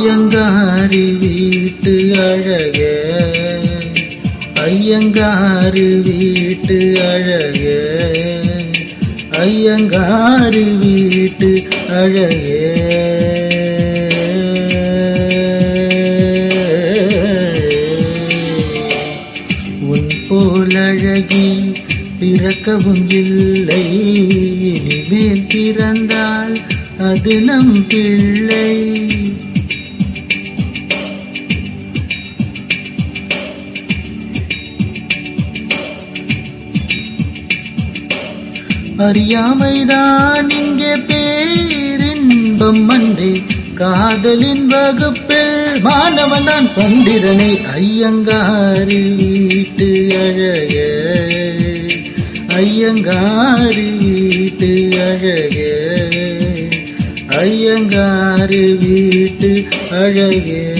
ஐயங்காரி வீட்டு அழக. ஐயங்காரு வீட்டு அழக. ஐயங்காரு வீட்டு அழக. உன் போல் அழகி பிறக்கவும் இல்லை. இனிமேல் பிறந்தால் அது நம் பிள்ளை. அறியாமைதான் இங்கே பேரின்பம் அன்றே காதலின் வகுப்பில் மாணவன் தான் பண்டிதனை ஐயங்காறு வீட்டு அழக. ஐயங்காறு வீட்டு அழக. ஐயங்காறு வீட்டு அழகே.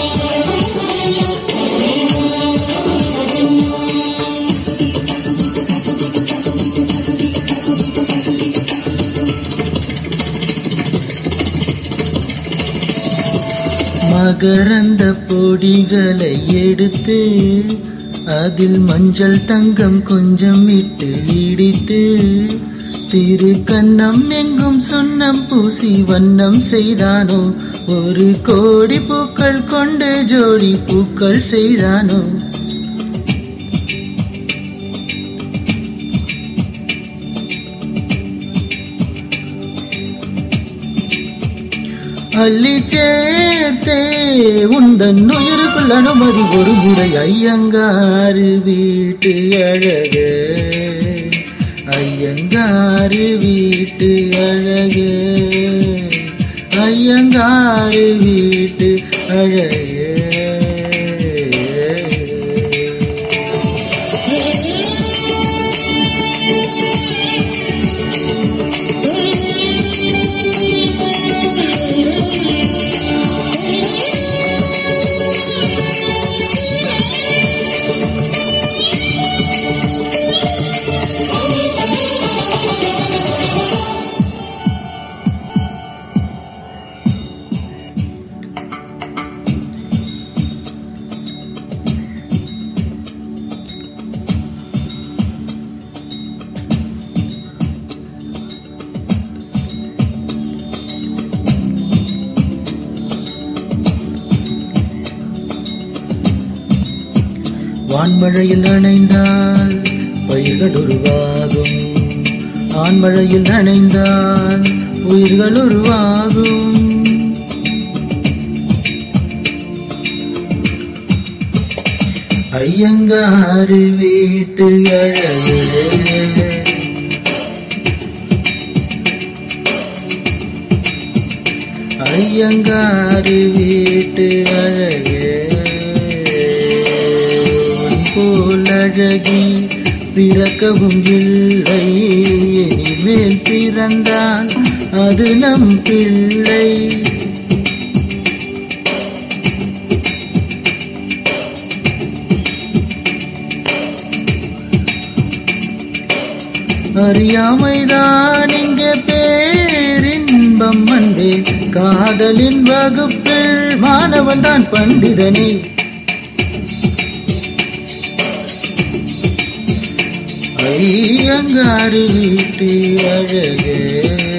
மகரந்த பொடிகளை எடுத்து அதில் மஞ்சள் தங்கம் கொஞ்சம் இட்டு இடித்து திரு கண்ணம் எங்கும் சொன்னம் பூசி வண்ணம் செய்தானோ? ஒரு கோடி பூக்கள் கொண்டு ஜோடி பூக்கள் செய்தானோ? அள்ளி சேர்த்தே உந்தன் உயிருக்குள் அனுமதி ஒரு முறை ஐயங்காறு வீட்டு அழகு. ஐயங்காறு வீட்டு அழகு. ஐயங்காறு வீட்டு அழகு. வான்மழையில் நனைந்தால் பயிர்கள் உருவாகும். ஆண்மழையில் நனைந்தால் உயிர்கள் உருவாகும். ஐயங்காறு வீட்டு அழகு ஐயங்காறு வீட்டு அழகி பிறக்கவும் இல்லை. இனிமேல் பிறந்தான் அது நம் பிள்ளை. அறியாமைதான் இங்கே பேரின்பம் வந்தேன் காதலின் வகுப்பில் மாணவன் தான் பண்டிதனே. ஐயங்காறு வீட்டு அழகே.